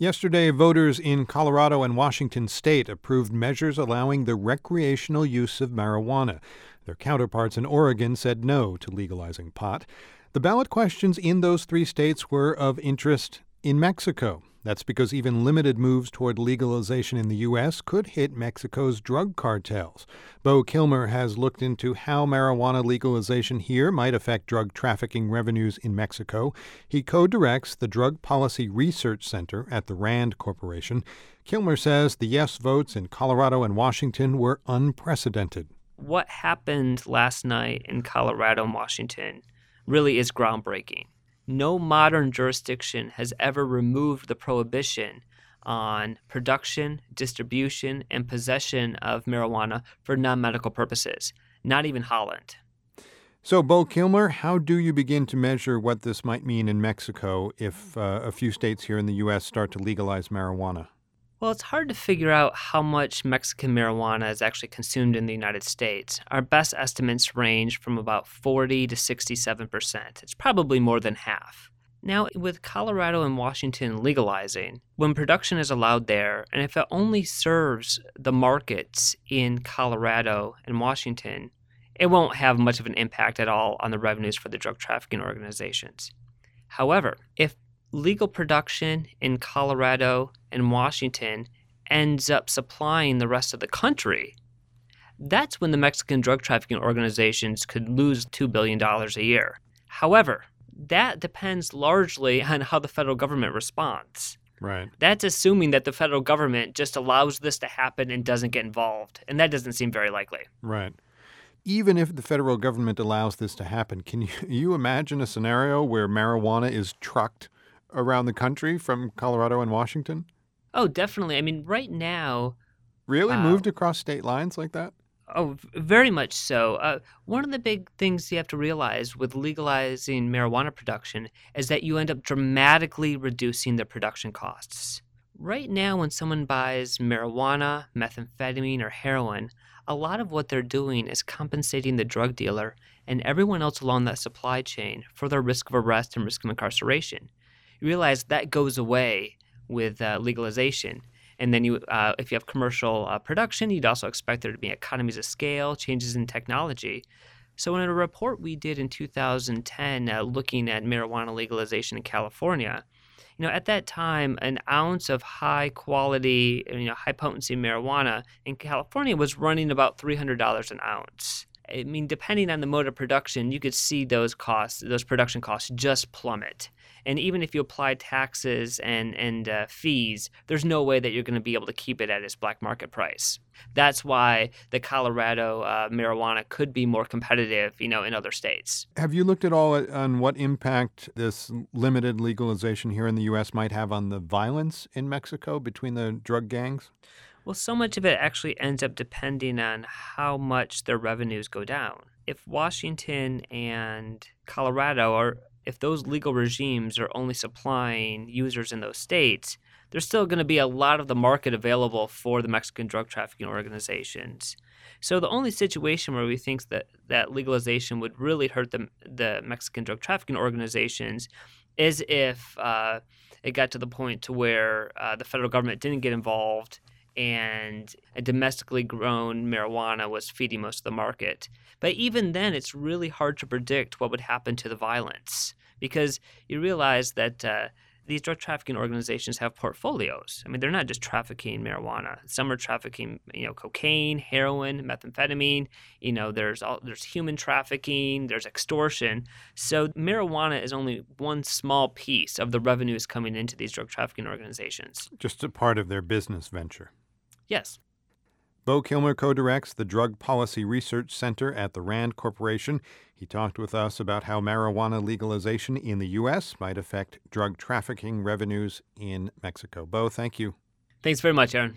Yesterday, voters in Colorado and Washington state approved measures allowing the recreational use of marijuana. Their counterparts in Oregon said no to legalizing pot. The ballot questions in those three states were of interest in Mexico. That's because even limited moves toward legalization in the U.S. could hit Mexico's drug cartels. Beau Kilmer has looked into how marijuana legalization here might affect drug trafficking revenues in Mexico. He co directs the Drug Policy Research Center at the RAND Corporation. Kilmer says the yes votes in Colorado and Washington were unprecedented. What happened last night in Colorado and Washington really is groundbreaking no modern jurisdiction has ever removed the prohibition on production, distribution, and possession of marijuana for non medical purposes, not even Holland. So, Beau Kilmer, how do you begin to measure what this might mean in Mexico if uh, a few states here in the U.S. start to legalize marijuana? Well, it's hard to figure out how much Mexican marijuana is actually consumed in the United States. Our best estimates range from about 40 to 67 percent. It's probably more than half. Now, with Colorado and Washington legalizing, when production is allowed there, and if it only serves the markets in Colorado and Washington, it won't have much of an impact at all on the revenues for the drug trafficking organizations. However, if legal production in Colorado and Washington ends up supplying the rest of the country, that's when the Mexican drug trafficking organizations could lose $2 billion a year. However, that depends largely on how the federal government responds. Right. That's assuming that the federal government just allows this to happen and doesn't get involved. And that doesn't seem very likely. Right. Even if the federal government allows this to happen, can you, you imagine a scenario where marijuana is trucked around the country from Colorado and Washington? Oh, definitely. I mean, right now. Really? Uh, Moved across state lines like that? Oh, very much so. Uh, one of the big things you have to realize with legalizing marijuana production is that you end up dramatically reducing the production costs. Right now, when someone buys marijuana, methamphetamine, or heroin, a lot of what they're doing is compensating the drug dealer and everyone else along that supply chain for their risk of arrest and risk of incarceration you realize that goes away with uh, legalization. And then you, uh, if you have commercial uh, production, you'd also expect there to be economies of scale, changes in technology. So, in a report we did in 2010, uh, looking at marijuana legalization in California, you know, at that time, an ounce of high quality, you know, high potency marijuana in California was running about $300 an ounce. I mean, depending on the mode of production, you could see those costs, those production costs, just plummet. And even if you apply taxes and and uh, fees, there's no way that you're going to be able to keep it at its black market price. That's why the Colorado uh, marijuana could be more competitive, you know, in other states. Have you looked at all on what impact this limited legalization here in the U.S. might have on the violence in Mexico between the drug gangs? Well, so much of it actually ends up depending on how much their revenues go down. If Washington and Colorado are if those legal regimes are only supplying users in those states, there's still going to be a lot of the market available for the Mexican drug trafficking organizations. So the only situation where we think that, that legalization would really hurt the, the Mexican drug trafficking organizations is if uh, it got to the point to where uh, the federal government didn't get involved and domestically grown marijuana was feeding most of the market. But even then, it's really hard to predict what would happen to the violence because you realize that uh, these drug trafficking organizations have portfolios. I mean, they're not just trafficking marijuana. Some are trafficking, you know, cocaine, heroin, methamphetamine. You know, there's all, there's human trafficking, there's extortion. So marijuana is only one small piece of the revenues coming into these drug trafficking organizations. Just a part of their business venture. Yes. Beau Kilmer co directs the Drug Policy Research Center at the RAND Corporation. He talked with us about how marijuana legalization in the U.S. might affect drug trafficking revenues in Mexico. Beau, thank you. Thanks very much, Aaron.